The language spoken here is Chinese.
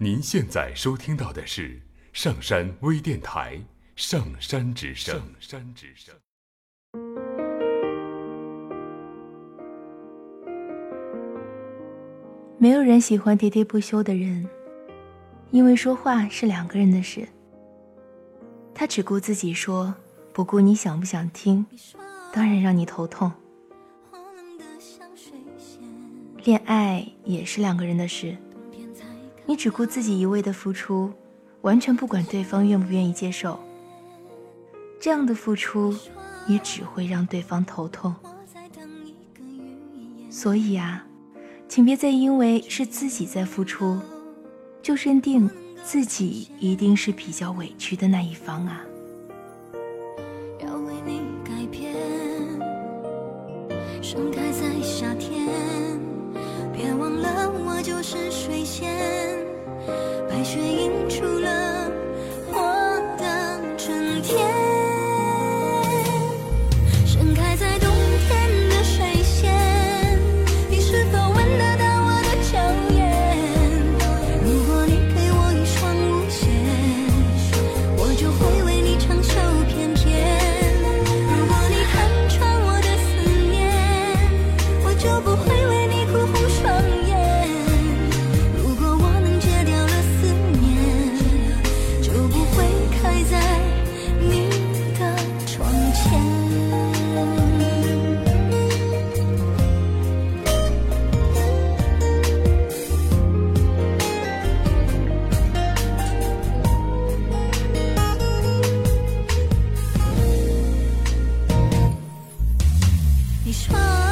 您现在收听到的是上山微电台《上山之声》。上山之声。没有人喜欢喋喋不休的人，因为说话是两个人的事。他只顾自己说，不顾你想不想听，当然让你头痛。恋爱也是两个人的事。你只顾自己一味的付出，完全不管对方愿不愿意接受。这样的付出，也只会让对方头痛。所以啊，请别再因为是自己在付出，就认定自己一定是比较委屈的那一方啊。盛开在夏天。别忘了，我就是水仙。白雪映出了我的春天盛开在冬天的水仙你是否闻得到我的娇艳如果你给我一双舞鞋我就会为你长袖翩翩如果你看穿我的思念我就不会唱